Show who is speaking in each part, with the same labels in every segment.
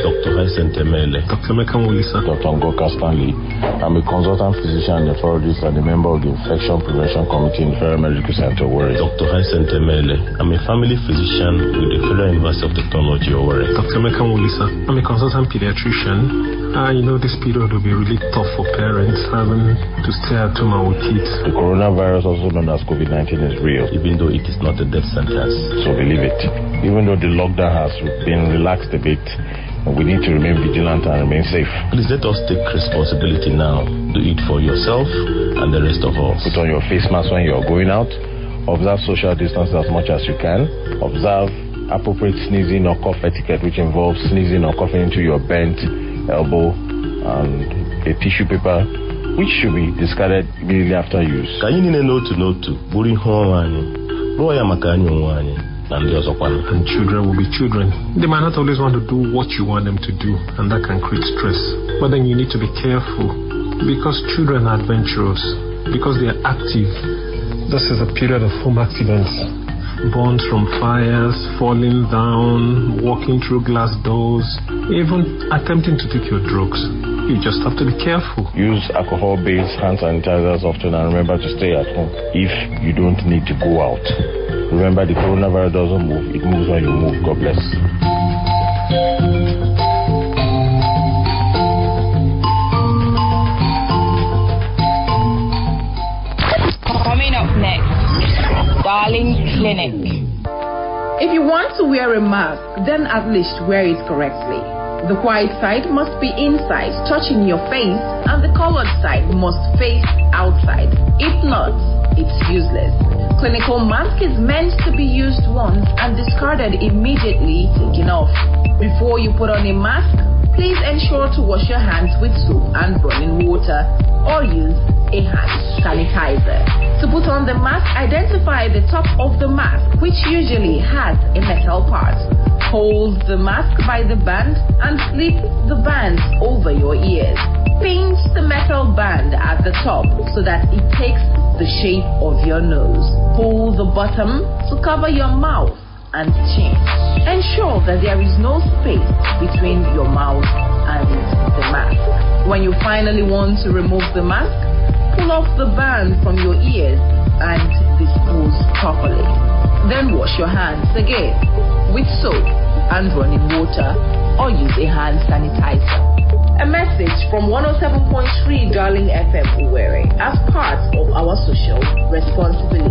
Speaker 1: Dr. Hyacinth Emele.
Speaker 2: Dr. Emeka Mulisa.
Speaker 3: Dr. Ngoka Stanley. I'm a consultant physician and nephrologist and a member of the Infection Prevention Committee in the Federal Medical Center, Owerri.
Speaker 1: Dr. Hyacinth Emele. I'm a family physician with the Federal University of Technology, Owerri.
Speaker 2: Dr. Emeka Mulisa. I'm a consultant pediatrician. Uh, you know, this period will be really tough for parents having to stay at home with kids.
Speaker 3: The coronavirus, also known as COVID-19, is real.
Speaker 1: Even though it is not a death sentence.
Speaker 3: So believe it. Even though the lockdown has been relaxed a bit, we need to remain vigilant and remain safe.
Speaker 1: Please let us take responsibility now. Do it for yourself and the rest of us.
Speaker 3: Put on your face mask when you're going out. Observe social distance as much as you can. Observe appropriate sneezing or cough etiquette, which involves sneezing or coughing into your bent elbow and a tissue paper, which should be discarded immediately after use.
Speaker 1: Ka anyị niile n'otu n'otu bụrụ ihe anyị ya maka anyị onwe anyị na ndị ọzọkwanụ.
Speaker 2: And children will be children. They might not always want to do what you want them to do, and that can create stress. But then you need to be careful because children are adventurous, because they are active. This is a period of home accidents. Burns from fires, falling down, walking through glass doors, even attempting to take your drugs. You just have to be careful.
Speaker 3: Use alcohol-based hand sanitizers often and remember to stay at home if you don't need to go out. Remember the coronavirus doesn't move, it moves when you move. God bless.
Speaker 4: Mask, then at least wear it correctly. The white side must be inside, touching your face, and the colored side must face outside. If not, it's useless. Clinical mask is meant to be used once and discarded immediately taken off. Before you put on a mask, please ensure to wash your hands with soap and running water or use a hand sanitizer. To put on the mask, identify the top of the mask, which usually has a metal part. Hold the mask by the band and slip the band over your ears. Pinch the metal band at the top so that it takes the shape of your nose. Pull the bottom to cover your mouth and chin. Ensure that there is no space between your mouth and the mask. When you finally want to remove the mask, pull off the band from your ears and dispose properly. Then wash your hands again with soap and running water or use a hand sanitizer. A message from 107.3 Darling FM Owerri as part of our social responsibility.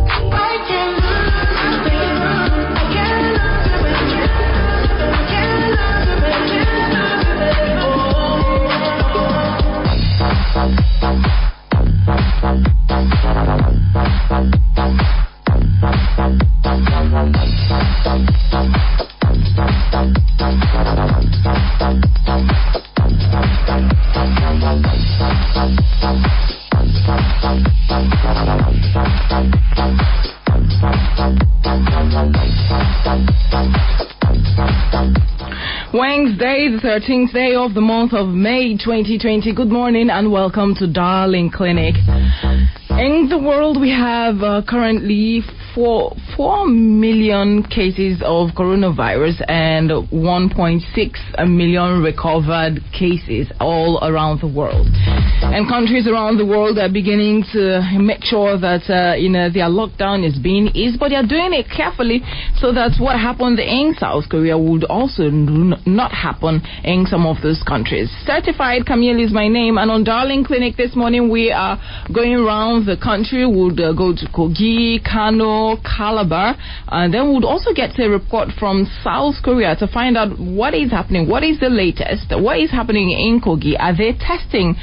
Speaker 5: 13th day of the month of May 2020. Good morning and welcome to Darling Clinic. In the world, we have uh, currently four, 4 million cases of coronavirus and 1.6 million recovered cases all around the world. And countries around the world are beginning to make sure that uh, you know their lockdown is being eased, but they are doing it carefully so that what happened in South Korea would also n- not happen in some of those countries. Certified Camille is my name, and on Darling Clinic this morning we are going around the country. We'll uh, go to Kogi, Kano, Calabar, and then we'll also get a report from South Korea to find out what is happening, what is the latest, what is happening in Kogi. Are they testing?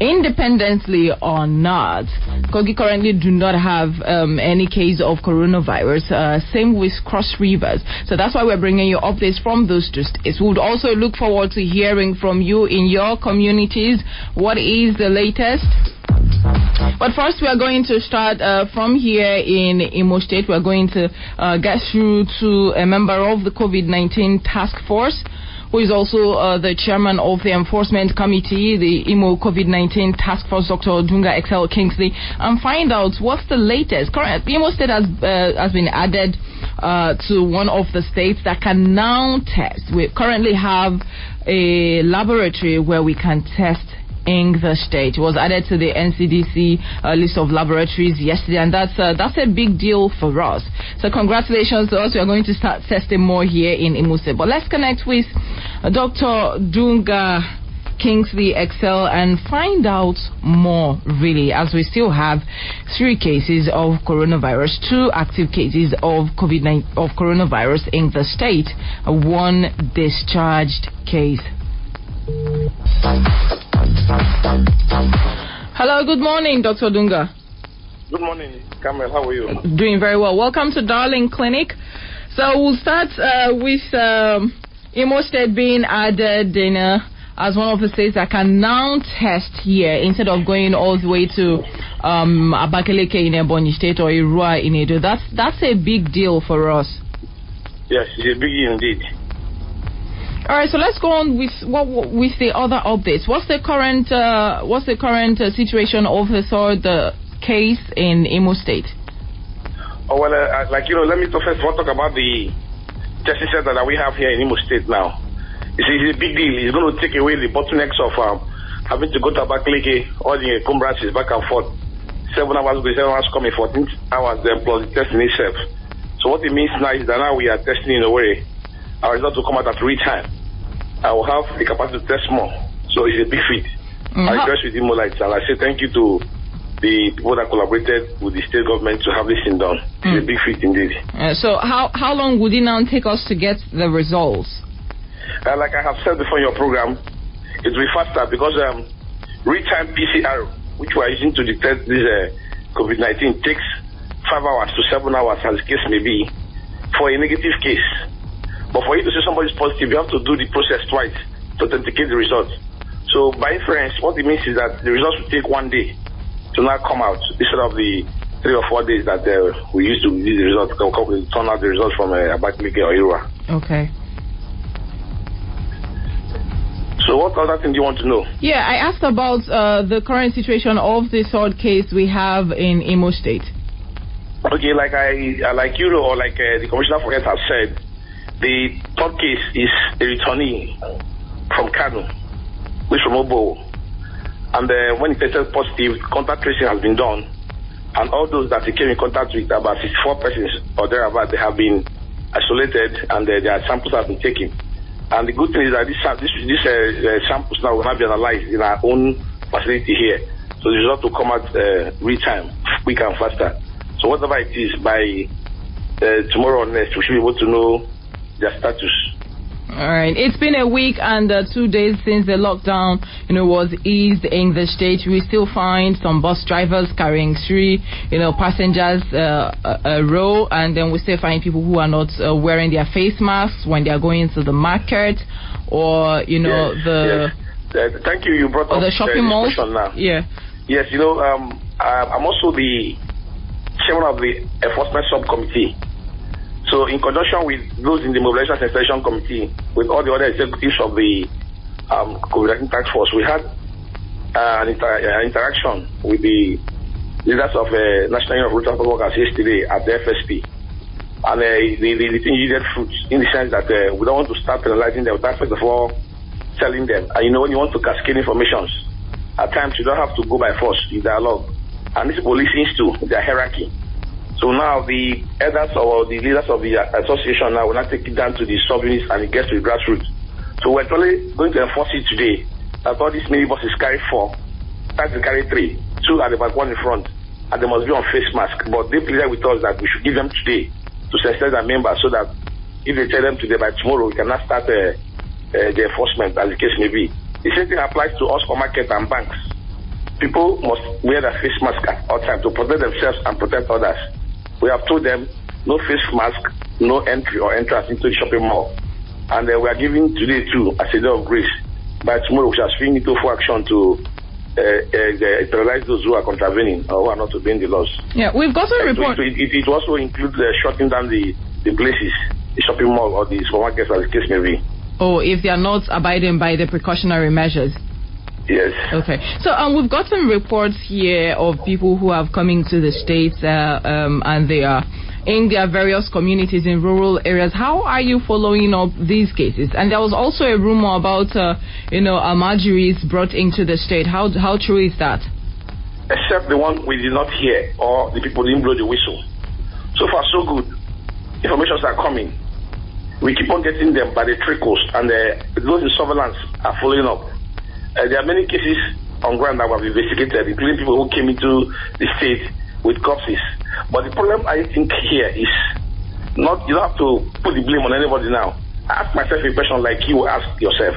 Speaker 5: Independently or not. Kogi currently do not have um, any case of coronavirus. Uh, same with Cross Rivers. So that's why we're bringing you updates from those two states. We would also look forward to hearing from you in your communities. What is the latest? But first, we are going to start uh, from here in Imo State. We are going to uh, get through to a member of the COVID 19 task force who is also uh, the chairman of the enforcement committee, the IMO COVID 19 task force, Dr. Dunga Excel Kingsley, and find out what's the latest. Current IMO State has, uh, has been added uh, to one of the states that can now test. We currently have a laboratory where we can test in the state. Was added to the NCDC uh, list of laboratories yesterday, and that's uh, that's a big deal for us. So congratulations to us. We are going to start testing more here in Imo State. But let's connect with uh, Dr. Dunga. Kingsley Excel and find out more really as we still have three cases of coronavirus, two active cases of COVID of coronavirus in the state, one discharged case. Hello, good morning, Dr. Dunga.
Speaker 6: Good morning, Kamel. How are you?
Speaker 5: Doing very well. Welcome to Darling Clinic. So we'll start uh, with um, Imo State being added in, uh, as one of the states that can now test here instead of going all the way to um, Abakaliki in Ebonyi State or Irrua in Edo. That's that's a big deal for us.
Speaker 6: Yes, it's a big deal indeed.
Speaker 5: All right, so let's go on with what with the other updates. What's the current uh, what's the current uh, situation of the third uh, case in Imo State?
Speaker 6: Oh well, uh, like you know, let me talk first all talk about the testing center that we have here in Imo State now. It's, it's a big deal. It's going to take away the bottlenecks of um, having to go to Abakaliki or the cum branches back and forth. Seven hours seven hours coming, 14 hours then plus the testing itself. So what it means now is that now we are testing in a way our results will come out at real time. I will have the capacity to test more. So it's a big feat.
Speaker 5: Mm,
Speaker 6: I address with Imolites and I say thank you to the people that collaborated with the state government to have this thing done. It's a big feat indeed.
Speaker 5: Uh, so how how long would it now take us to get the results?
Speaker 6: Uh, like I have said before in your program, it will be faster because um, real-time PCR, which we are using to detect this uh, COVID-19, takes five hours to seven hours, as the case may be, for a negative case. But for you to say somebody's positive, you have to do the process twice to authenticate the results. So by inference, what it means is that the results will take one day to now come out instead of the three or four days that uh, we used to use the results, turn out the results from uh, Abakaliki or Irrua.
Speaker 5: Okay.
Speaker 6: So what other thing do you want to know?
Speaker 5: Yeah, I asked about uh, the current situation of the third case we have in Imo State.
Speaker 6: Okay, like I, like you or like uh, the commissioner for health has said, the third case is a returnee from Kano, which from Obo, and uh, when it tested positive, contact tracing has been done, and all those that he came in contact with, about 64 persons or thereabout, they have been isolated and uh, their samples have been taken. And the good thing is that sam- this, this uh, uh, samples now will not be analyzed in our own facility here, so the result will come out uh, real time, quicker and faster. So whatever it is, by uh, tomorrow or next, we should be able to know their status.
Speaker 5: All right. It's been a week and uh, two days since the lockdown, you know, was eased in the state. We still find some bus drivers carrying three, you know, passengers uh, a, a row, and then we still find people who are not uh, wearing their face masks when they are going to the market, or you know,
Speaker 6: Yes,
Speaker 5: the
Speaker 6: yes. Uh, thank you. You brought up
Speaker 5: the shopping
Speaker 6: now.
Speaker 5: Yeah.
Speaker 6: Yes, you know, um, I'm also the chairman of the enforcement subcommittee. So, in conjunction with those in the mobilization and sensation committee, with all the other executives of the um, COVID-19 task force, we had uh, an inter- uh, interaction with the leaders of uh, National Union of Road Transport Workers yesterday at the FSP. And uh, the, the, the thing yielded fruit in the sense that uh, we don't want to start penalizing them without first of all telling them. And you know, when you want to cascade informations, at times you don't have to go by force, you dialogue. And these people listens to their hierarchy. So now the elders or the leaders of the association now will not take it down to the subunits and it gets to the grassroots. So we're totally going to enforce it today that all these minibuses carry four, taxis carry three, two at the back, one in front, and they must be on face mask. But they pleaded with us that we should give them today to sensitize their members so that if they tell them today by tomorrow, we cannot start uh, uh, the enforcement as the case may be. The same thing applies to us for market and banks. People must wear their face mask at all times to protect themselves and protect others. We have told them no face mask, no entry or entrance into the shopping mall. And uh, we are giving today too as a day of grace. By tomorrow, we shall swing into full action to uh, uh, penalize those who are contravening or who are not obeying the laws.
Speaker 5: Yeah, we've got a
Speaker 6: So
Speaker 5: report.
Speaker 6: It, it, it also includes uh, shutting down the, the places, the shopping mall or the supermarkets as the case may be.
Speaker 5: Oh, if they are not abiding by the precautionary measures.
Speaker 6: Yes.
Speaker 5: Okay. So um, we've got some reports here of people who have come into the states uh, um, and they are, in their various communities in rural areas. How are you following up these cases? And there was also a rumor about, uh, you know, Almajiris brought into the state. How how true is that?
Speaker 6: Except the one we did not hear or the people didn't blow the whistle. So far, so good. Informations are coming. We keep on getting them by the trickles, and uh, those in surveillance are following up. Uh, there are many cases on ground that were investigated, including people who came into the state with corpses. But the problem I think here is not you don't have to put the blame on anybody now. I ask myself a question like you ask yourself.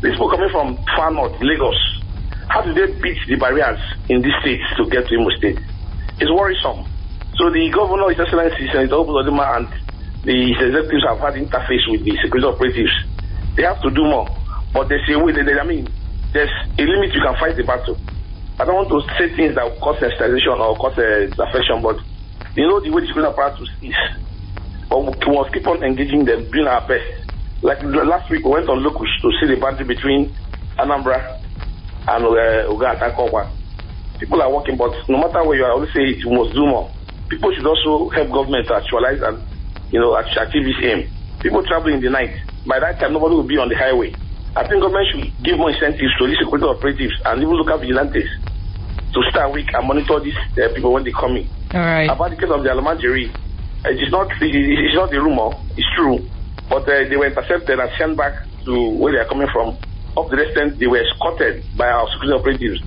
Speaker 6: These people coming from far north, Lagos, how do they beat the barriers in these states to get to Imo State? It's worrisome. So the governor, His Excellency Senator Obudodima and the executives have had interface with the security operatives. They have to do more. But there's a way, they, I mean, there's a limit you can fight the battle. I don't want to say things that will cause sensitization or cause uh, affection, but you know the way the security apparatus is. But we must keep on engaging them, doing our best. Like last week, we went on Lokush to see the boundary between Anambra and uh, Uga Atakokwa. People are working, but no matter where you are, I always say it, you must do more. People should also help government to actualize and you know achieve this aim. People traveling in the night. By that time, nobody will be on the highway. I think government should give more incentives to these security operatives and even local vigilantes to start week and monitor these uh, people when they come in.
Speaker 5: All right.
Speaker 6: About the case of the Alamajiri, uh, it's not it's not a rumor, it's true. But uh, they were intercepted and sent back to where they are coming from. Up to the extent they were escorted by our security operatives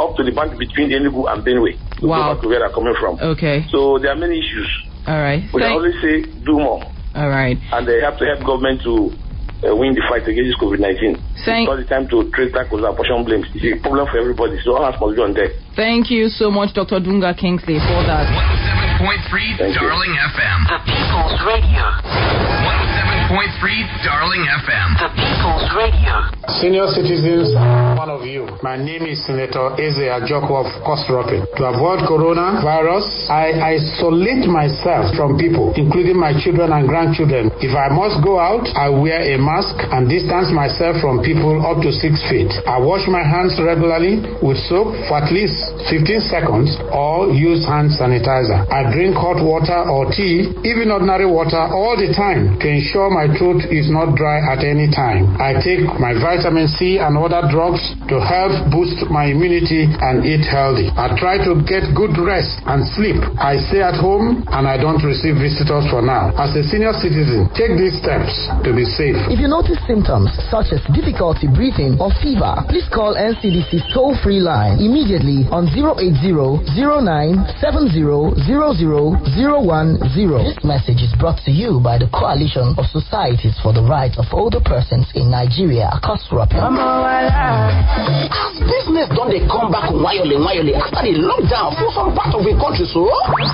Speaker 6: up to the bank between Enugu and Benue to
Speaker 5: Wow.
Speaker 6: go back to where they're coming from.
Speaker 5: Okay.
Speaker 6: So there are many issues.
Speaker 5: All right.
Speaker 6: We can
Speaker 5: Thank-
Speaker 6: always say do more,
Speaker 5: All right.
Speaker 6: and they have to help government to uh, win the fight against this COVID-19.
Speaker 5: Thank-
Speaker 6: It's not the time to trade tackles and apportion blames. It's a problem for everybody. So all hands must be on deck.
Speaker 5: Thank you so much, Dr. Dunga Kingsley, for that.
Speaker 7: 107.3
Speaker 6: Thank you.
Speaker 7: FM.
Speaker 8: The People's Radio.
Speaker 7: 107.3 Darling FM.
Speaker 8: The People's Radio.
Speaker 9: Senior citizens, one of you. My name is Senator Eze Ajoko of Kostrope. To avoid coronavirus, I isolate myself from people, including my children and grandchildren. If I must go out, I wear a mask and distance myself from people up to six feet. I wash my hands regularly with soap for at least 15 seconds or use hand sanitizer. I drink hot water or tea, even ordinary water, all the time to ensure my throat is not dry at any time. I take my vitamin C and other drugs to help boost my immunity and eat healthy. I try to get good rest and sleep. I stay at home and I don't receive visitors for now. As a senior citizen, take these steps to be safe.
Speaker 10: If you notice symptoms such as difficulty breathing or fever, please call NCDC's toll-free line immediately on 080-0970-00010. This message is brought to you by the Coalition of Societies for the Rights of Older Persons in Nigeria, COSRAP.
Speaker 11: As business don dey come back wayole wayole after the lockdown for some part of the country so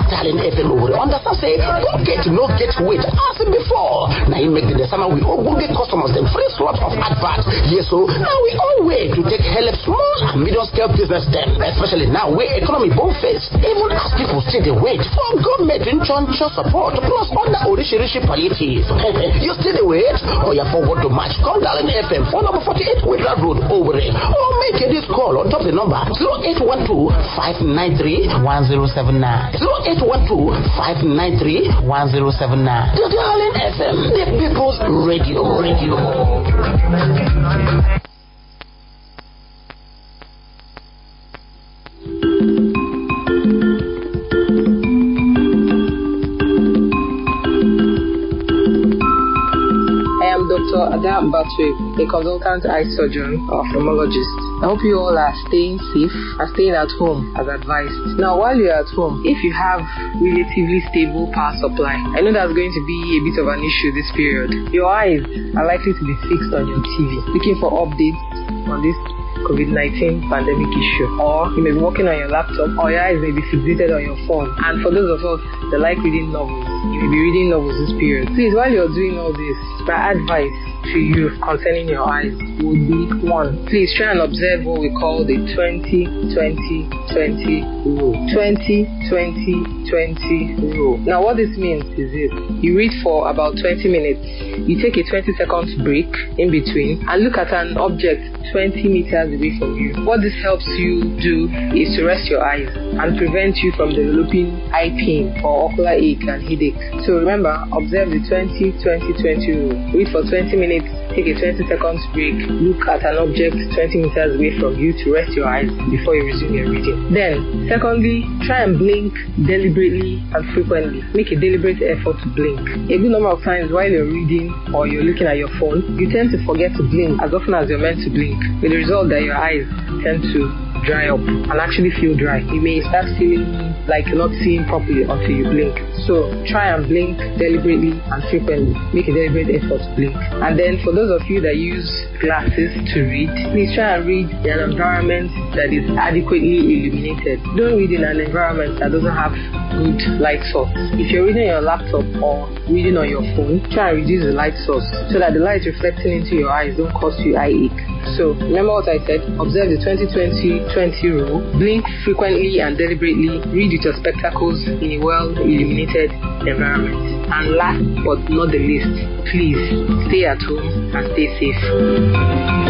Speaker 11: darling fm owerri understand say pocket no get weight? As before. Na im make the december we ogbonge customers dem free slot of advert. Yes so na we own way to take help small and medium scale business dem especially now wey economy bon face. Even as people still dey wait for government nchoncho support plus other orishirishi palliative you still dey wait oya oh, forward to match come darling fm for number forty-eight wetland road owerri. Or make this call on top of the number 0812 593 1079 0812 593 1079 the darling fm the people's radio. Radio.
Speaker 12: I Dr. Adam Batwe, a consultant eye surgeon ophthalmologist. I hope you all are staying safe and staying at home as advised. Now, while you're at home, if you have relatively stable power supply, I know that's going to be a bit of an issue this period. Your eyes are likely to be fixed on your TV, looking for updates on this COVID-19 pandemic issue. Or you may be working on your laptop or your eyes may be fixated on your phone. And for those of us that like reading novels, you may be reading novels this period. Please, while you're doing all this, my advice to you concerning your eyes would be one. Please try and observe what we call the 20 20 20 rule. 20 20 20 rule. Now, what this means is this you read for about 20 minutes, you take a 20 seconds break in between, and look at an object 20 meters away from you. What this helps you do is to rest your eyes and prevent you from developing eye pain or ocular ache and headache. So remember, observe the 20 20 20 rule. Read for 20 minutes, take a 20 seconds break, look at an object 20 meters away from you to rest your eyes before you resume your reading. Then, secondly, try and blink deliberately and frequently. Make a deliberate effort to blink. A good number of times while you're reading or you're looking at your phone, you tend to forget to blink as often as you're meant to blink, with the result that your eyes tend to dry up and actually feel dry. You may start feeling like not seeing properly until you blink. So try and blink deliberately and frequently. Make a deliberate effort to blink. And then for those of you that use glasses to read, please try and read in an environment that is adequately illuminated. Don't read in an environment that doesn't have good light source. If you're reading on your laptop or reading on your phone, try and reduce the light source so that the light reflecting into your eyes don't cause you eye ache. So remember what I said. Observe the 20-20-20 rule. Blink frequently and deliberately. Read with your spectacles in a well illuminated environment. And last but not the least, please stay at home and stay safe.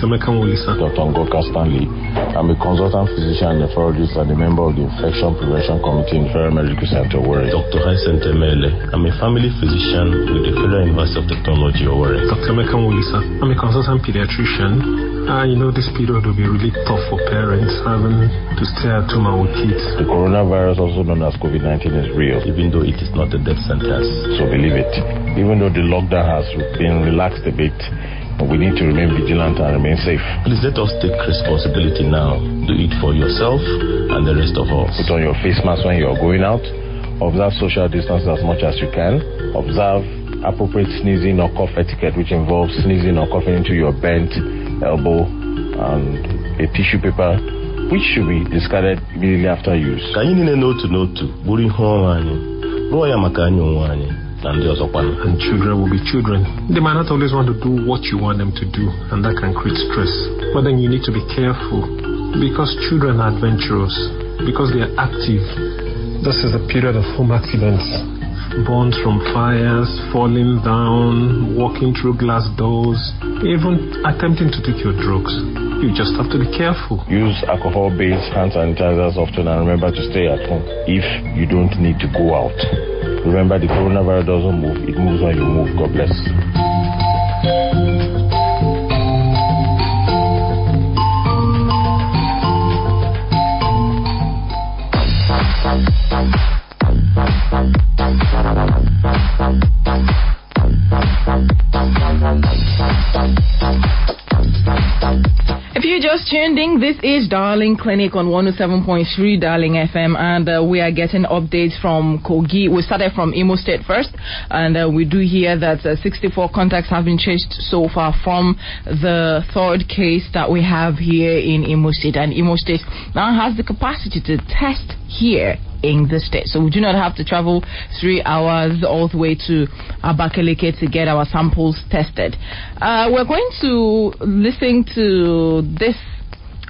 Speaker 2: Emeka Mulisa.
Speaker 3: Dr. Ngoka Stanley. I'm a consultant physician and nephrologist and a member of the Infection Prevention Committee in Federal Medical Center, Owerri.
Speaker 1: Dr. Hyacinth Emele. I'm a family physician with the Federal University of Technology, Owerri.
Speaker 2: Dr. Emeka Mulisa. I'm a consultant pediatrician. Uh, you know, this period will be really tough for parents having to stay at home with kids.
Speaker 3: The coronavirus, also known as COVID 19, is real.
Speaker 1: Even though it is not a death sentence.
Speaker 3: So believe it. Even though the lockdown has been relaxed a bit, we need to remain vigilant and remain safe.
Speaker 1: Please let us take responsibility now. Do it for yourself and the rest of us.
Speaker 3: Put on your face mask when you're going out. Observe social distance as much as you can. Observe appropriate sneezing or cough etiquette, which involves sneezing or coughing into your bent elbow and a tissue paper, which should be discarded immediately after use.
Speaker 1: Ka anyị niile n'otu n'otu bụrụ ihe ọrụ anyị rụọ ya maka anyị onwe anyị na ndị ọzọkwanụ.
Speaker 2: And children will be children. They might not always want to do what you want them to do, and that can create stress. But then you need to be careful because children are adventurous, because they are active. This is a period of home accidents. Burns from fires, falling down, walking through glass doors, even attempting to take your drugs. You just have to be careful.
Speaker 3: Use alcohol based hand sanitizers often and remember to stay at home if you don't need to go out. Remember, the coronavirus doesn't move, it moves when you move. God bless.
Speaker 5: Thank you. This is Darling Clinic on 107.3 Darling FM, and uh, we are getting updates from Kogi. We started from Imo State first, and uh, we do hear that uh, 64 contacts have been traced so far from the third case that we have here in Imo State. And Imo State now has the capacity to test here in the state. So we do not have to travel three hours all the way to Abakaliki to get our samples tested. Uh, we're going to listen to this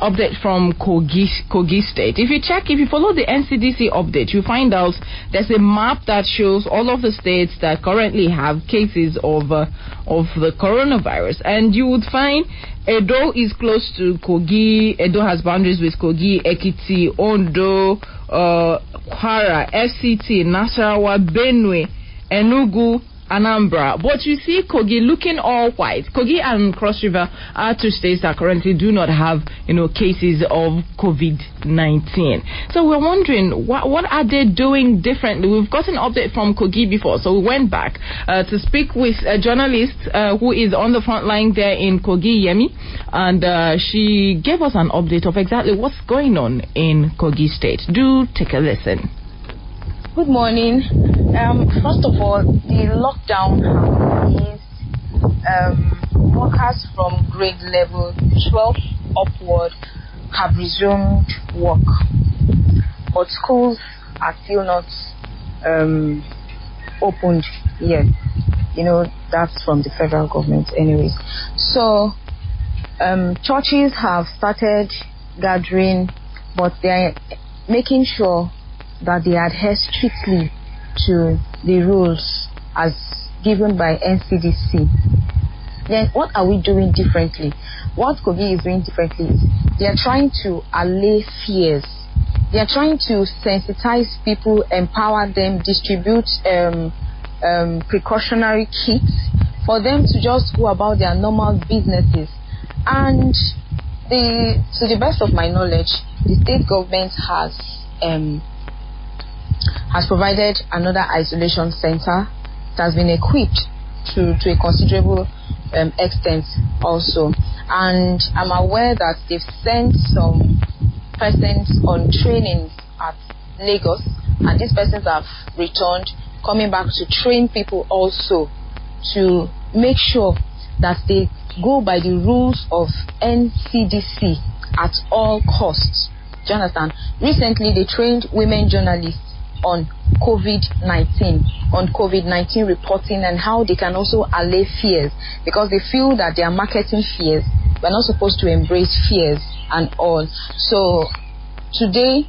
Speaker 5: update from Kogi, Kogi State. If you check, if you follow the NCDC update, you find out there's a map that shows all of the states that currently have cases of uh, of the coronavirus, and you would find Edo is close to Kogi. Edo has boundaries with Kogi, Ekiti, Ondo, uh, Kwara, FCT, Nasarawa, Benue, Enugu, Anambra. But you see Kogi looking all white. Kogi and Cross River are two states that currently do not have, you know, cases of COVID-19. So we're wondering, what, what are they doing differently? We've got an update from Kogi before, so we went back uh, to speak with a journalist uh, who is on the front line there in Kogi, Yemi, and uh, she gave us an update of exactly what's going on in Kogi State. Do take a listen.
Speaker 13: Good morning. Um, first of all, the lockdown is um, workers from grade level 12 upward have resumed work, but schools are still not um, opened yet. You know, that's from the federal government, anyways. So, um, churches have started gathering, but they are making sure that they adhere strictly to the rules as given by NCDC. Then what are we doing differently? What Kogi is doing differently is they are trying to allay fears. They are trying to sensitize people, empower them, distribute um, um, precautionary kits for them to just go about their normal businesses. And the, to the best of my knowledge, the state government has um, has provided another isolation center that has been equipped to, to a considerable um, extent also. And I'm aware that they've sent some persons on training at Lagos, and these persons have returned, coming back to train people also to make sure that they go by the rules of NCDC at all costs. Do you understand? Recently, they trained women journalists on COVID 19, on COVID 19 reporting, and how they can also allay fears because they feel that they are marketing fears. We're not supposed to embrace fears and all. So, today,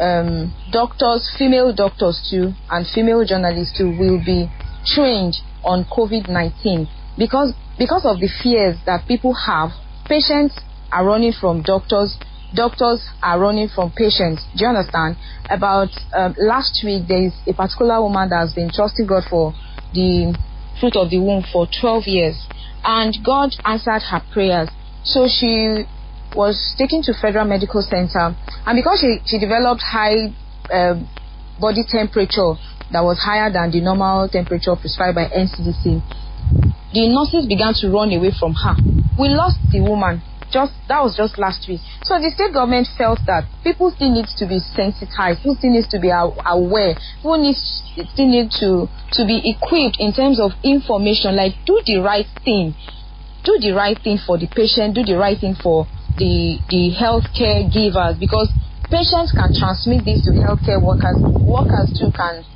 Speaker 13: um, doctors, female doctors too, and female journalists too, will be trained on COVID 19 because because of the fears that people have, patients are running from doctors, doctors are running from patients. Do you understand? About um, last week, there is a particular woman that has been trusting God for the fruit of the womb for 12 years, and God answered her prayers. So she was taken to Federal Medical Center, and because she, she developed high uh, body temperature that was higher than the normal temperature prescribed by NCDC, the nurses began to run away from her. We lost the woman. Just that was just last week. So the state government felt that people still need to be sensitized. People still need to be aware. People need still need to to be equipped in terms of information. Like do the right thing, do the right thing for the patient. Do the right thing for the the healthcare givers because patients can transmit this to healthcare workers. Workers too can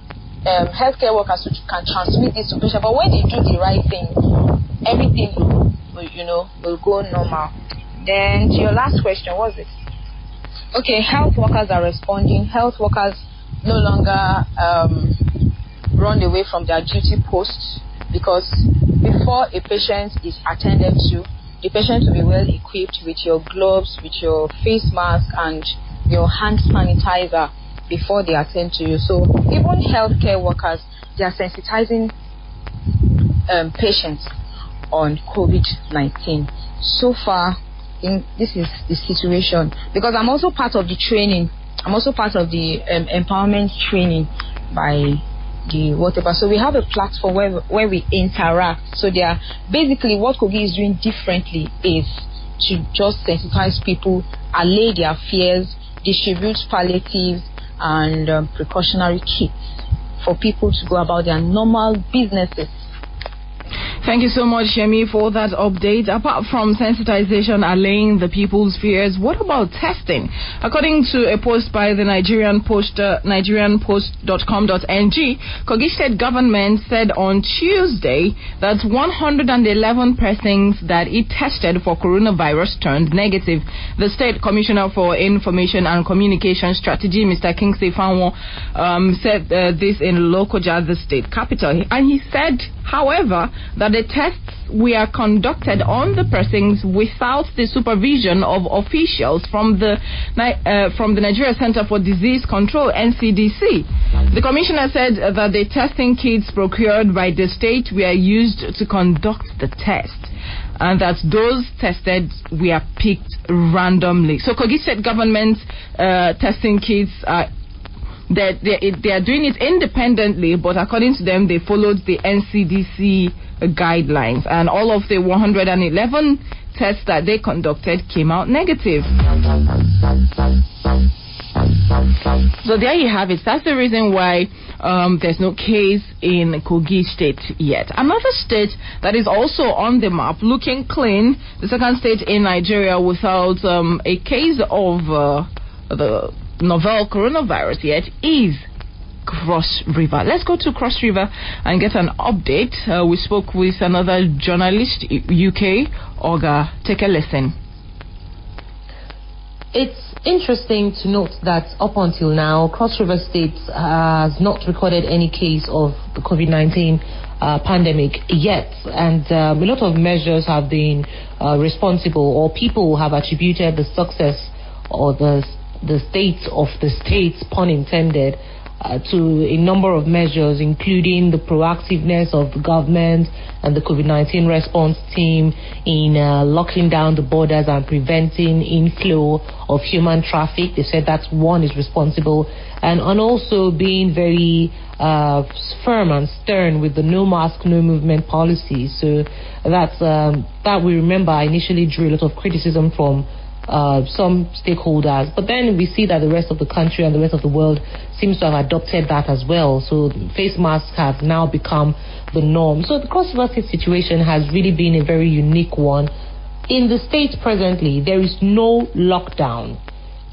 Speaker 13: um, healthcare workers who can transmit this to patients. But when they do the right thing, everything will, you know, will go normal. To your last question, was it? Okay, health workers are responding. Health workers no longer um, run away from their duty posts because before a patient is attended to, the patient will be well equipped with your gloves, with your face mask, and your hand sanitizer before they attend to you. So even healthcare workers, they are sensitizing um, patients on COVID-19. So far, this is the situation because I'm also part of the training. I'm also part of the um, empowerment training by the whatever. So we have a platform where where we interact. So they are basically what Kogi is doing differently is to just sensitize people, allay their fears, distribute palliatives and um, precautionary kits for people to go about their normal businesses.
Speaker 5: Thank you so much, Shemi, for that update. Apart from sensitization allaying the people's fears, what about testing? According to a post by the Nigerian Post, uh, NigerianPost.com.ng, Kogi State government said on Tuesday that 111 persons that it tested for coronavirus turned negative. The State Commissioner for Information and Communication Strategy, Mr. Kingsley Fanwo, um, said uh, this in Lokoja, the state capital. And he said, however, that the tests were conducted on the persons without the supervision of officials from the uh, from the Nigeria Center for Disease Control (NCDC). The commissioner said that the testing kits procured by the state were used to conduct the test and that those tested were picked randomly. So Kogi State government uh, testing kits are they, they, they are doing it independently, but according to them, they followed the NCDC guidelines, and all of the 111 tests that they conducted came out negative. So there you have it. That's the reason why um, there's no case in Kogi State yet. Another state that is also on the map, looking clean, the second state in Nigeria without um, a case of uh, the novel coronavirus yet is Cross River. Let's go to Cross River and get an update. Uh, we spoke with another journalist, UK, Olga. Take a listen.
Speaker 14: It's interesting to note that up until now, Cross River State has not recorded any case of the COVID 19 uh, pandemic yet, and um, a lot of measures have been uh, responsible, or people have attributed the success or the the state of the states, pun intended, uh, to a number of measures, including the proactiveness of the government and the COVID 19 response team in uh, locking down the borders and preventing inflow of human traffic. They said that one is responsible, and, and also being very uh, firm and stern with the no mask, no movement policy. So that's um, that we remember initially drew a lot of criticism from uh, some stakeholders. But then we see that the rest of the country and the rest of the world seems to have adopted that as well. So face masks have now become the norm. So the cross river situation has really been a very unique one. In the states presently, there is no lockdown.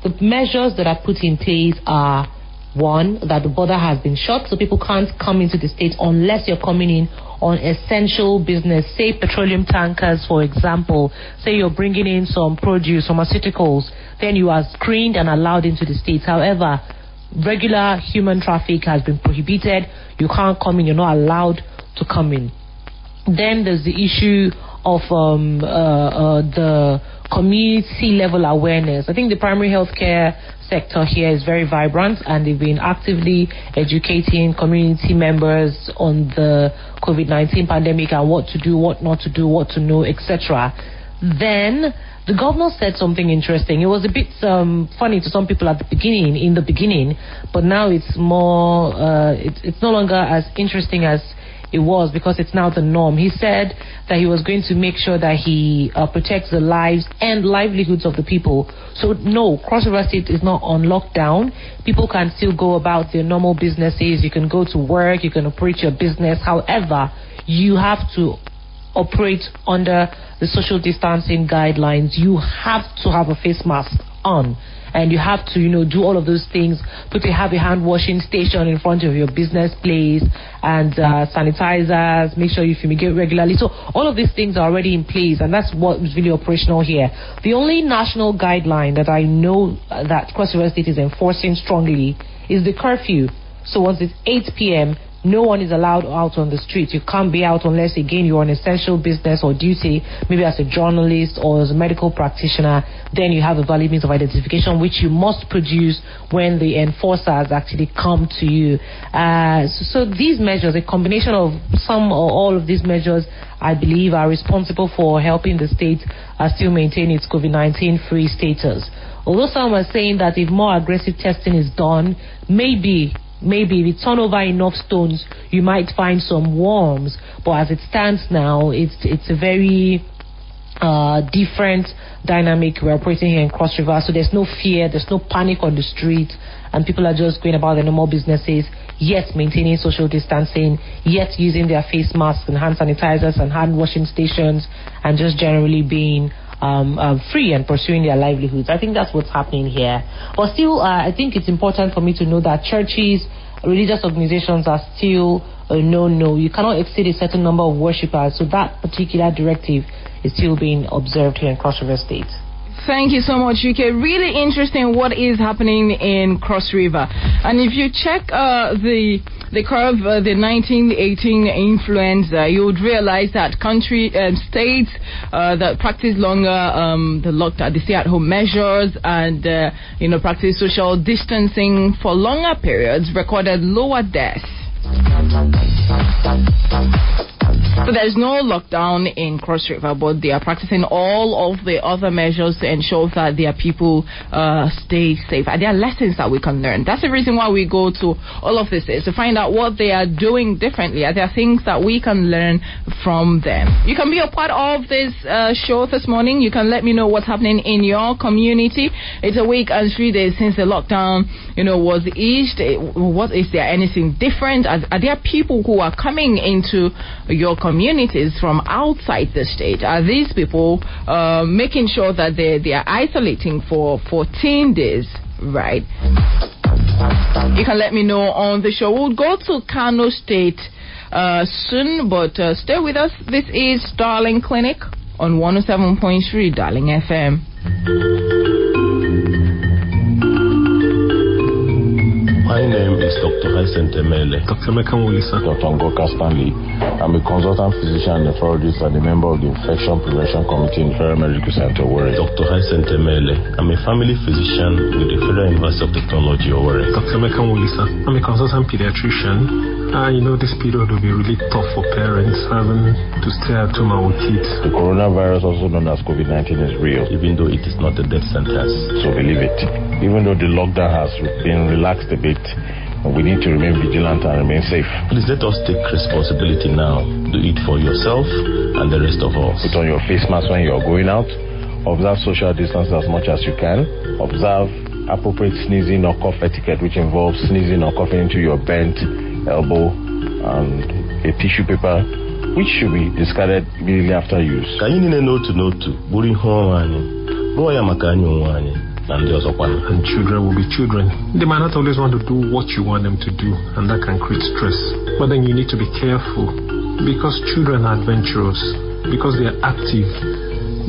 Speaker 14: The measures that are put in place are one, that the border has been shut, so people can't come into the state unless you're coming in on essential business, say petroleum tankers, for example. Say you're bringing in some produce, pharmaceuticals, then you are screened and allowed into the states. However, regular human traffic has been prohibited. You can't come in, you're not allowed to come in. Then there's the issue of um, uh, uh, the community level awareness. I think the primary healthcare sector here is very vibrant and they've been actively educating community members on the COVID 19 pandemic and what to do, what not to do, what to know, etc. Then the governor said something interesting. It was a bit um, funny to some people at the beginning, in the beginning, but now it's more, uh, it, it's no longer as interesting as it was because it's now the norm. He said that he was going to make sure that he uh, protects the lives and livelihoods of the people. So, no, Cross River State is not on lockdown. People can still go about their normal businesses. You can go to work, you can operate your business. However, you have to operate under the social distancing guidelines. You have to have a face mask on and you have to, you know, do all of those things. Put a a hand washing station in front of your business place and uh, sanitizers. Make sure you fumigate regularly. So all of these things are already in place, and that's what is really operational here. The only national guideline that I know that Cross River State is enforcing strongly is the curfew. So once it's 8 p.m., no one is allowed out on the street. You can't be out unless, again, you're on essential business or duty, maybe as a journalist or as a medical practitioner. Then you have a valid means of identification, which you must produce when the enforcers actually come to you. Uh, so, so these measures, a combination of some or all of these measures, I believe, are responsible for helping the state uh, still maintain its COVID 19 free status. Although some are saying that if more aggressive testing is done, maybe maybe if you turn over enough stones, you might find some worms. But as it stands now, it's it's a very uh, different dynamic we're operating here in Cross River. So there's no fear, there's no panic on the street, and people are just going about their normal businesses, yet maintaining social distancing, yet using their face masks and hand sanitizers and hand washing stations, and just generally being um, uh, free and pursuing their livelihoods. I think that's what's happening here. But still, uh, I think it's important for me to know that churches, religious organizations are still a no no. You cannot exceed a certain number of worshippers, so that particular directive is still being observed here in Cross River State.
Speaker 5: Thank you so much, UK. Really interesting what is happening in Cross River. And if you check uh, the the curve, uh, the 1918 influenza, you would realize that country um, states uh, that practice longer um, the lockdown, the stay-at-home measures, and uh, you know practice social distancing for longer periods recorded lower deaths. So there's no lockdown in Cross River, but they are practicing all of the other measures to ensure that their people uh, stay safe. And there are lessons that we can learn. That's the reason why we go to all of this is to find out what they are doing differently. Are there things that we can learn from them? You can be a part of this uh, show this morning. You can let me know what's happening in your community. It's a week and three days since the lockdown, you know, was eased. What is there anything different? Are, are there people who are coming into your communities from outside the state? Are these people uh, making sure that they, they are isolating for 14 days? Right. You can let me know on the show. We'll go to Kano State uh, soon, but uh, stay with us. This is Darling Clinic on 107.3 Darling FM.
Speaker 1: My name is Dr. Hyacinth Emele.
Speaker 2: Dr. Emeka Mulisa.
Speaker 3: Dr. Ngoka Stanley. I'm a consultant physician and nephrologist and a member of the Infection Prevention Committee in Federal Medical Center, Owerri.
Speaker 1: Dr. Hyacinth Emele. I'm a family physician with the Federal University of Technology, Owerri.
Speaker 2: Dr. Emeka Mulisa. I'm a consultant pediatrician. Uh, you know, this period will be really tough for parents having to stay at home with kids.
Speaker 3: The coronavirus, also known as COVID-19, is real.
Speaker 1: Even though it is not a death sentence.
Speaker 3: So believe it. Even though the lockdown has been relaxed a bit, we need to remain vigilant and remain safe.
Speaker 1: Please let us take responsibility now. Do it for yourself and the rest of us.
Speaker 3: Put on your face mask when you're going out. Observe social distance as much as you can. Observe appropriate sneezing or cough etiquette, which involves sneezing or coughing into your bent elbow and a tissue paper, which should be discarded immediately after use.
Speaker 1: Ka anyị niile n'otu n'otu bụrụ ihe ọrụ anyị rụọ ya maka anyị onwe anyị na ndị ọzọkwa
Speaker 2: And children will be children. They might not always want to do what you want them to do, and that can create stress. But then you need to be careful because children are adventurous, because they are active.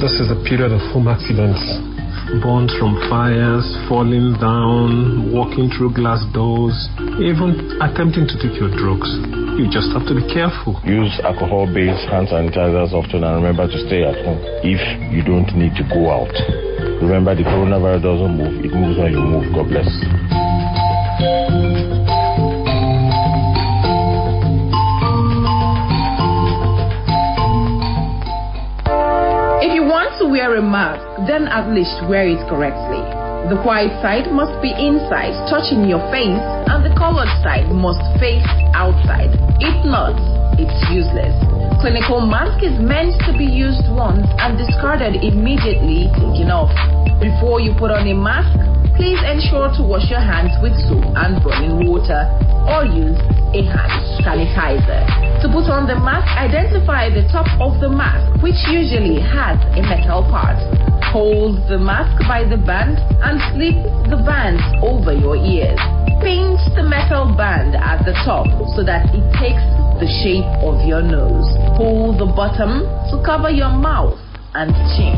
Speaker 2: This is a period of home accidents. Burns from fires, falling down, walking through glass doors, even attempting to take your drugs. You just have to be careful.
Speaker 3: Use alcohol based hand sanitizers often and remember to stay at home if you don't need to go out. Remember, the coronavirus doesn't move, it moves when you move. God bless.
Speaker 4: If you want to wear a mask, then at least wear it correctly. The white side must be inside, touching your face, and the colored side must face outside. If not, it's useless. Clinical mask is meant to be used once and discarded immediately, taken off. Before you put on a mask, please ensure to wash your hands with soap and running water or use a sanitizer. To put on the mask, identify the top of the mask, which usually has a metal part. Hold the mask by the band and slip the band over your ears. Pinch the metal band at the top so that it takes the shape of your nose. Pull the bottom to cover your mouth and chin.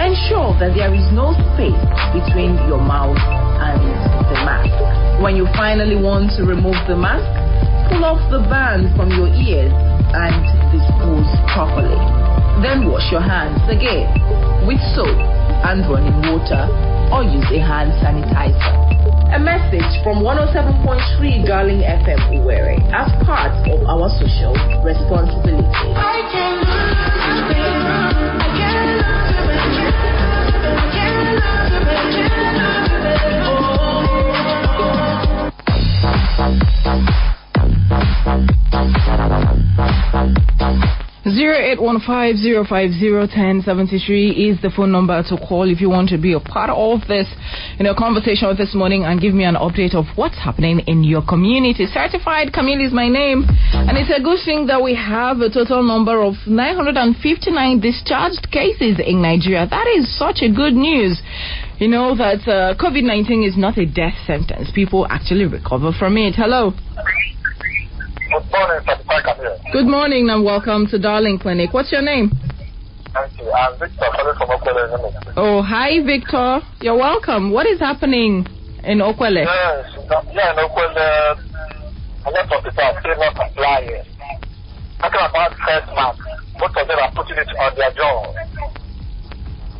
Speaker 4: Ensure that there is no space between your mouth and the mask. When you finally want to remove the mask, pull off the band from your ears and dispose properly. Then wash your hands again with soap and running water or use a hand sanitizer. A message from 107.3 Darling FM Owerri as part of our social responsibility.
Speaker 5: 0815-050-1073 is the phone number to call if you want to be a part of this, you know, conversation this morning and give me an update of what's happening in your community. Certified Camille is my name, and it's a good thing that we have a total number of 959 discharged cases in Nigeria. That is such a good news. You know that uh, COVID 19 is not a death sentence. People actually recover from it. Hello.
Speaker 15: Good morning, Certified Camille.
Speaker 5: Good morning and welcome to Darling Clinic. What's your name?
Speaker 15: Thank you. I'm Victor calling from Okwele
Speaker 5: Oh, hi, Victor. You're welcome. What is happening in Okwele?
Speaker 15: Yes, yeah, in Okwele, a lot of people are still not complying. Talking about first mask, most of them are putting it on their jaw.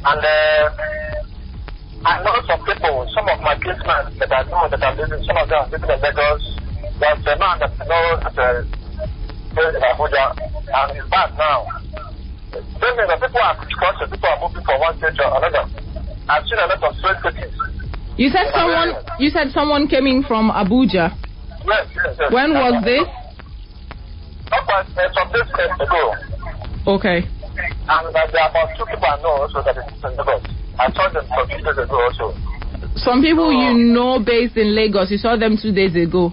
Speaker 15: And uh, I know some people, some of my kinsmen that I know that are living, some of them are living in Lagos. There's a man that I at uh, in Abuja, and he's back now. Then the people are crossing, people are moving from one state to another. I've seen a lot of straight cities.
Speaker 5: You said someone. You said someone came in from Abuja.
Speaker 15: Yes, yes, yes.
Speaker 5: When was this?
Speaker 15: Not quite, uh, some days ago.
Speaker 5: Okay.
Speaker 15: And uh, there are about two people I know also that is in Lagos. I saw them some days ago also.
Speaker 5: Some people you know based in Lagos. You saw them two days ago.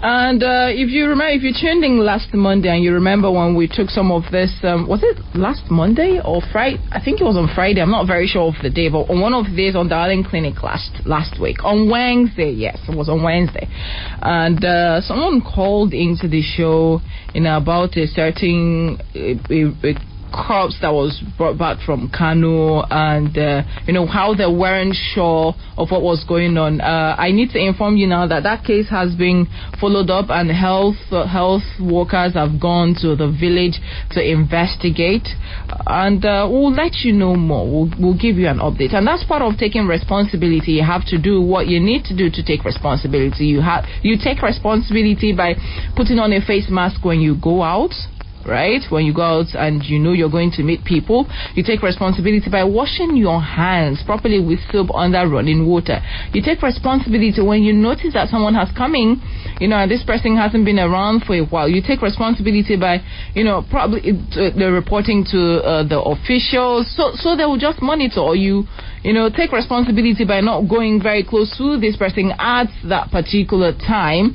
Speaker 15: And uh,
Speaker 5: if you remember, if you tuned in last Monday and you remember when we took some of this, um, was it last Monday or Friday? I think it was on Friday. I'm not very sure of the day, but on one of these on Darling Clinic last last week on Wednesday. Yes, it was on Wednesday, and uh, someone called into the show, you know, about a certain. A, a, a corpse that was brought back from Kano and uh, you know how they weren't sure of what was going on. Uh, I need to inform you now that that case has been followed up and health uh, health workers have gone to the village to investigate and uh, we'll let you know more. We'll, we'll give you an update and that's part of taking responsibility. You have to do what you need to do to take responsibility. You have you take responsibility by putting on a face mask when you go out right? When you go out and you know you're going to meet people, you take responsibility by washing your hands properly with soap under running water. You take responsibility when you notice that someone has come in, you know, and this person hasn't been around for a while. You take responsibility by, you know, probably uh, the reporting to uh, the officials, so so they will just monitor or you. You know, take responsibility by not going very close to this person at that particular time.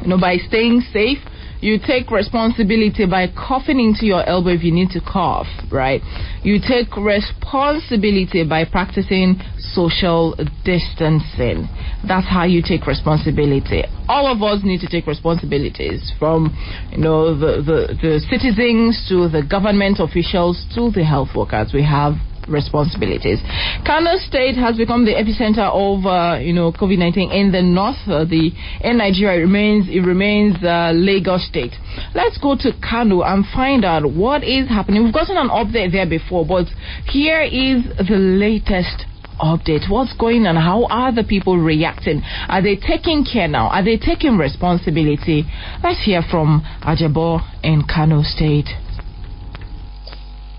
Speaker 5: You know, by staying safe You take responsibility by coughing into your elbow if you need to cough, right? You take responsibility by practicing social distancing. That's how you take responsibility. All of us need to take responsibilities from, you know, the, the, the citizens to the government officials to the health workers. We have responsibilities. Kano State has become the epicenter of, uh, you know, COVID-19 in the north. Uh, the in Nigeria it remains it remains uh, Lagos State. Let's go to Kano and find out what is happening. We've gotten an update there before, but here is the latest update. What's going on? How are the people reacting? Are they taking care now? Are they taking responsibility? Let's hear from Ajabo in Kano State.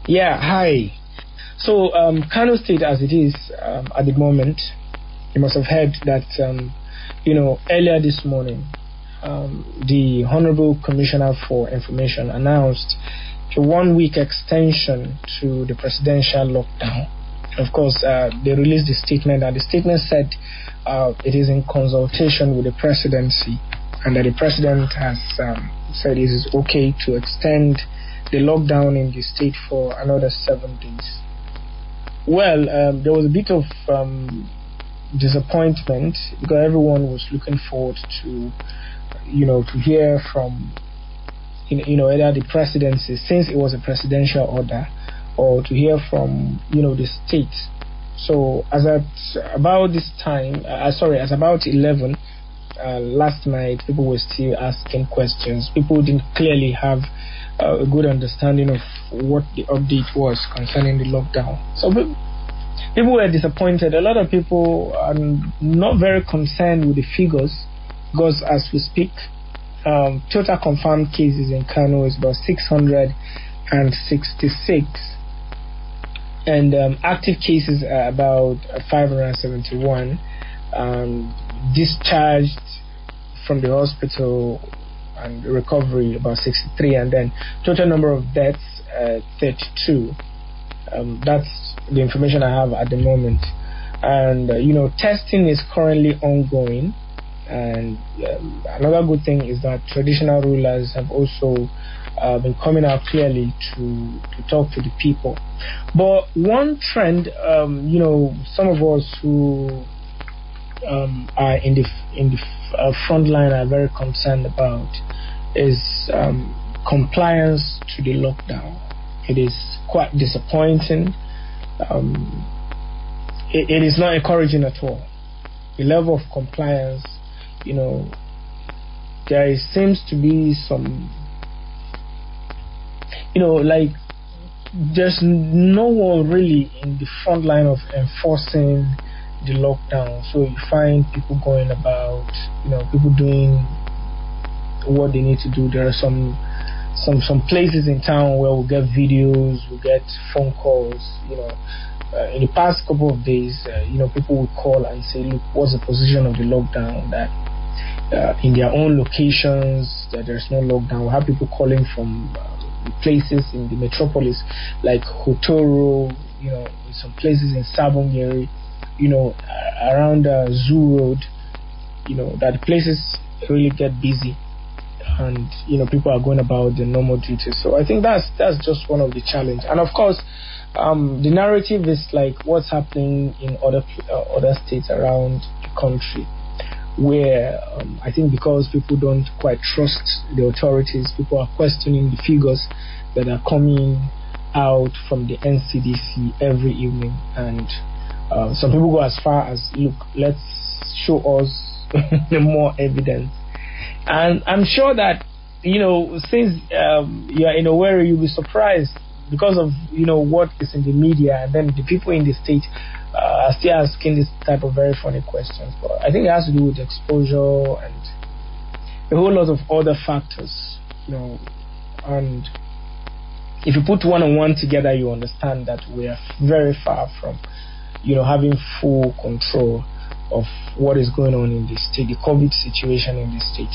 Speaker 16: Yeah, hi. So, um, Kano State, as it is um, at the moment, you must have heard that, um, you know, earlier this morning, um, the Honorable Commissioner for Information announced a one week extension to the presidential lockdown. Of course, uh, they released the statement, and the statement said uh, it is in consultation with the presidency, and that the president has um, said it is okay to extend the lockdown in the state for another seven days. Well, um, there was a bit of um, disappointment because everyone was looking forward to, you know, to hear from, you know, either the presidency, since it was a presidential order, or to hear from, you know, the state. So, as at about this time, uh, sorry, as about 11 uh, last night, people were still asking questions. People didn't clearly have uh, a good understanding of what the update was concerning the lockdown. So people were disappointed. A lot of people are not very concerned with the figures because as we speak, um, total confirmed cases in Kano is about 666 and um, active cases are about 571 um, discharged from the hospital and recovery about 63 and then total number of deaths 32 um, that's the information I have at the moment and uh, you know testing is currently ongoing and um, another good thing is that traditional rulers have also uh, been coming out clearly to, to talk to the people. But one trend, um, you know, some of us who um, are in the in the uh, front line are very concerned about is um, compliance to the lockdown. It is quite disappointing. Um, it, it is not encouraging at all. The level of compliance, you know, there seems to be some you know, like there's no one really in the front line of enforcing the lockdown. So you find people going about, you know, people doing what they need to do. There are some some some places in town where we get videos, we get phone calls. You know, uh, in the past couple of days, uh, you know, people would call and say, "Look, what's the position of the lockdown?" That uh, in their own locations, that there's no lockdown. We have people calling from places in the metropolis like Hotoro, you know, some places in Sabon Gari, you know, around uh, Zoo Road, you know, that places really get busy and you know people are going about their normal duties. So I think that's that's just one of the challenge. And of course, um, the narrative is like what's happening in other uh, other states around the country where um, I think because people don't quite trust the authorities, people are questioning the figures that are coming out from the NCDC every evening. And uh, some people go as far as, look, let's show us the more evidence. And I'm sure that, you know, since um, you're in Owerri, you'll be surprised because of, you know, what is in the media and then the people in the state uh, still asking this type of very funny questions. But I think it has to do with exposure and a whole lot of other factors, you know. And if you put one on one together, you understand that we are very far from, you know, having full control of what is going on in the state, the COVID situation in the state.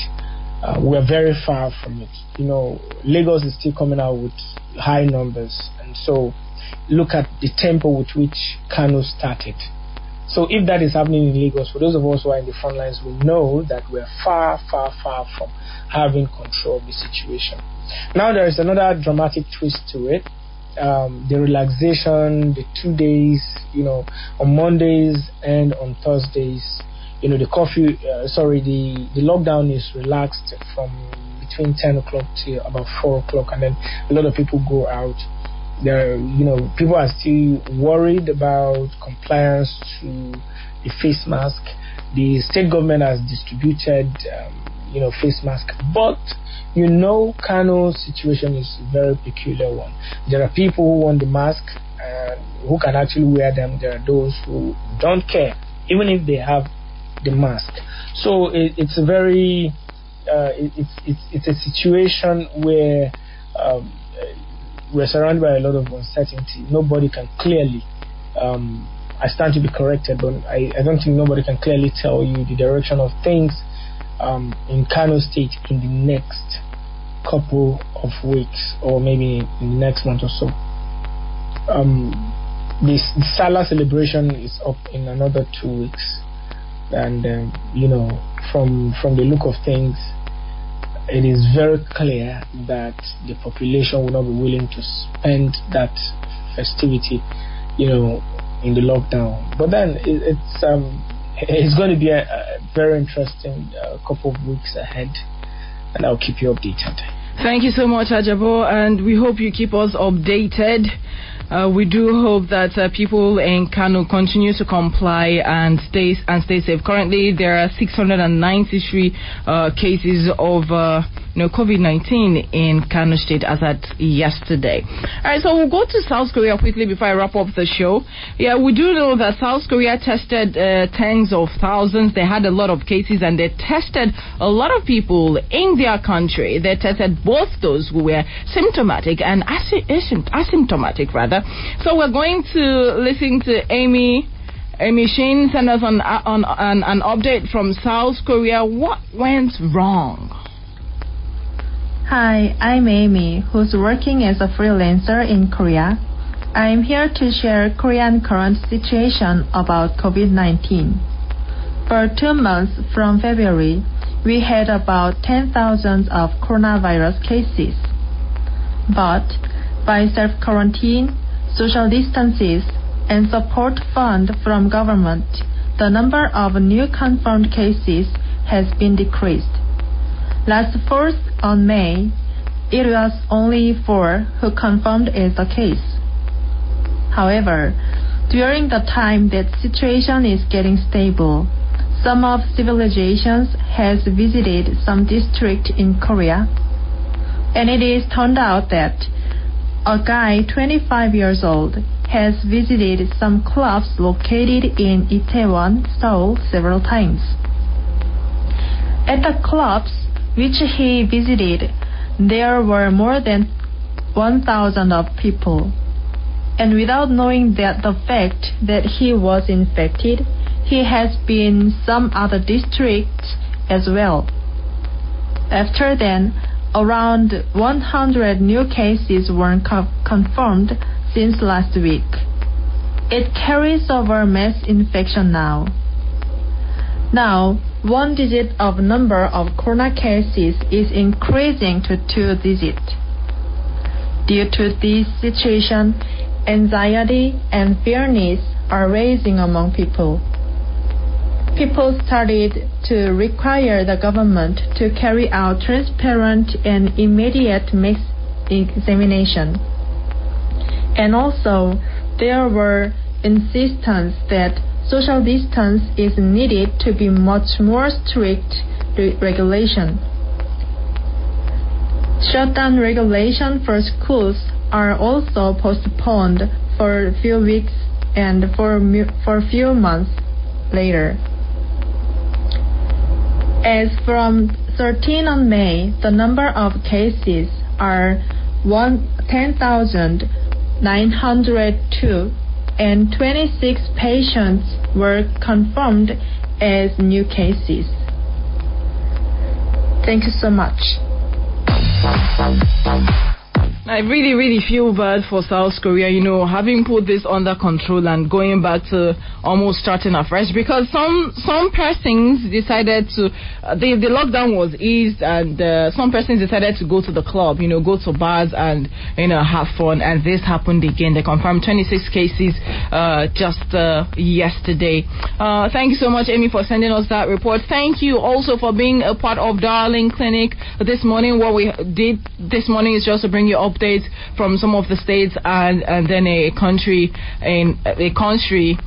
Speaker 16: Uh, we are very far from it. You know, Lagos is still coming out with high numbers, and so look at the tempo with which Kano started. So if that is happening in Lagos, for those of us who are in the front lines, we know that we're far, far, far from having control of the situation. Now there is another dramatic twist to it. Um, the relaxation, the two days, you know, on Mondays and on Thursdays, you know, the curfew, uh, sorry, the, the lockdown is relaxed from between 10 o'clock to about 4 o'clock, and then a lot of people go out. There, you know, people are still worried about compliance to the face mask. The state government has distributed, um, you know, face mask, but you know, Kano's situation is a very peculiar one. There are people who want the mask and who can actually wear them. There are those who don't care, even if they have the mask. So it, it's a very, uh, it, it's, it's, it's a situation where um, we're surrounded by a lot of uncertainty. Nobody can clearly, um, I stand to be corrected, but I, I don't think nobody can clearly tell you the direction of things um, in Kano State in the next couple of weeks or maybe next month or so. Um, this Salah celebration is up in another two weeks, and um, you know from from the look of things, it is very clear that the population will not be willing to spend that festivity, you know, in the lockdown. But then it, it's um, it's going to be a, a very interesting uh, couple of weeks ahead, and I'll keep you updated.
Speaker 5: Thank you so much, Ajabo, and we hope you keep us updated. Uh, we do hope that uh, people in Kano continue to comply and stay and stay safe. Currently, there are 693 uh, cases of uh, you know, COVID-19 in Kano State as at yesterday. All right, so we'll go to South Korea quickly before I wrap up the show. Yeah, we do know that South Korea tested uh, tens of thousands. They had a lot of cases and they tested a lot of people in their country. They tested both those who were symptomatic and asy- asymptomatic, rather. So we're going to listen to Amy. Amy Shane send us on, uh, on, on an update from South Korea. What went wrong?
Speaker 17: Hi, I'm Amy, who's working as a freelancer in Korea. I'm here to share Korean current situation about COVID-19. For two months from February, we had about 10,000 of coronavirus cases. But by self-quarantine, social distances, and support fund from government, the number of new confirmed cases has been decreased. Last 4th on May, it was only four who confirmed as a case. However, during the time that situation is getting stable, some of civilizations has visited some district in Korea, and it is turned out that a guy 25 years old has visited some clubs located in Itaewon, Seoul several times. At the clubs which he visited, there were more than 1,000 of people. And without knowing that the fact that he was infected, he has been some other districts as well. After then, around 100 new cases were co- confirmed since last week. It carries over mass infection now. Now, one digit of number of corona cases is increasing to two digit. Due to this situation, anxiety and fearness are rising among people. People started to require the government to carry out transparent and immediate mass examination. And also, there were insistence that social distance is needed to be much more strict re- regulation. Shutdown regulation for schools are also postponed for a few weeks and for mu- for a few months later. As from 13 on May, the number of cases are 10,902 and 26 patients were confirmed as new cases. Thank you so much.
Speaker 5: I really, really feel bad for South Korea, you know, having put this under control and going back to almost starting afresh because some some persons decided to, uh, the, the lockdown was eased and uh, some persons decided to go to the club, you know, go to bars and, you know, have fun. And this happened again. They confirmed 26 cases uh, just uh, yesterday. Uh, thank you so much, Amy, for sending us that report. Thank you also for being a part of Darling Clinic this morning. What we did this morning is just to bring you updates from some of the states and, and then a country in a country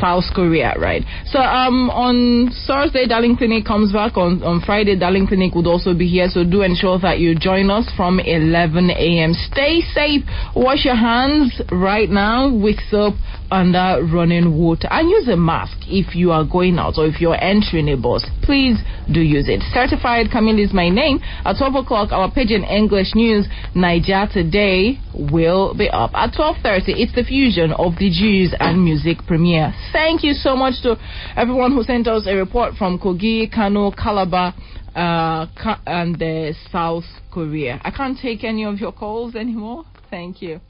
Speaker 5: South Korea, right? So um on Thursday, Darling Clinic comes back. On on Friday, Darling Clinic would also be here. So do ensure that you join us from 11 a.m. Stay safe. Wash your hands right now with soap under running water and use a mask if you are going out or if you're entering a bus. Please do use it. Certified Camille is my name. At 12 o'clock, our Pidgin English News, Niger Today, will be up. At 12.30, it's the fusion of the Jews and music premiere. Thank you so much to everyone who sent us a report from Kogi, Kano, Calabar, uh, and South Korea. I can't take any of your calls anymore. Thank you.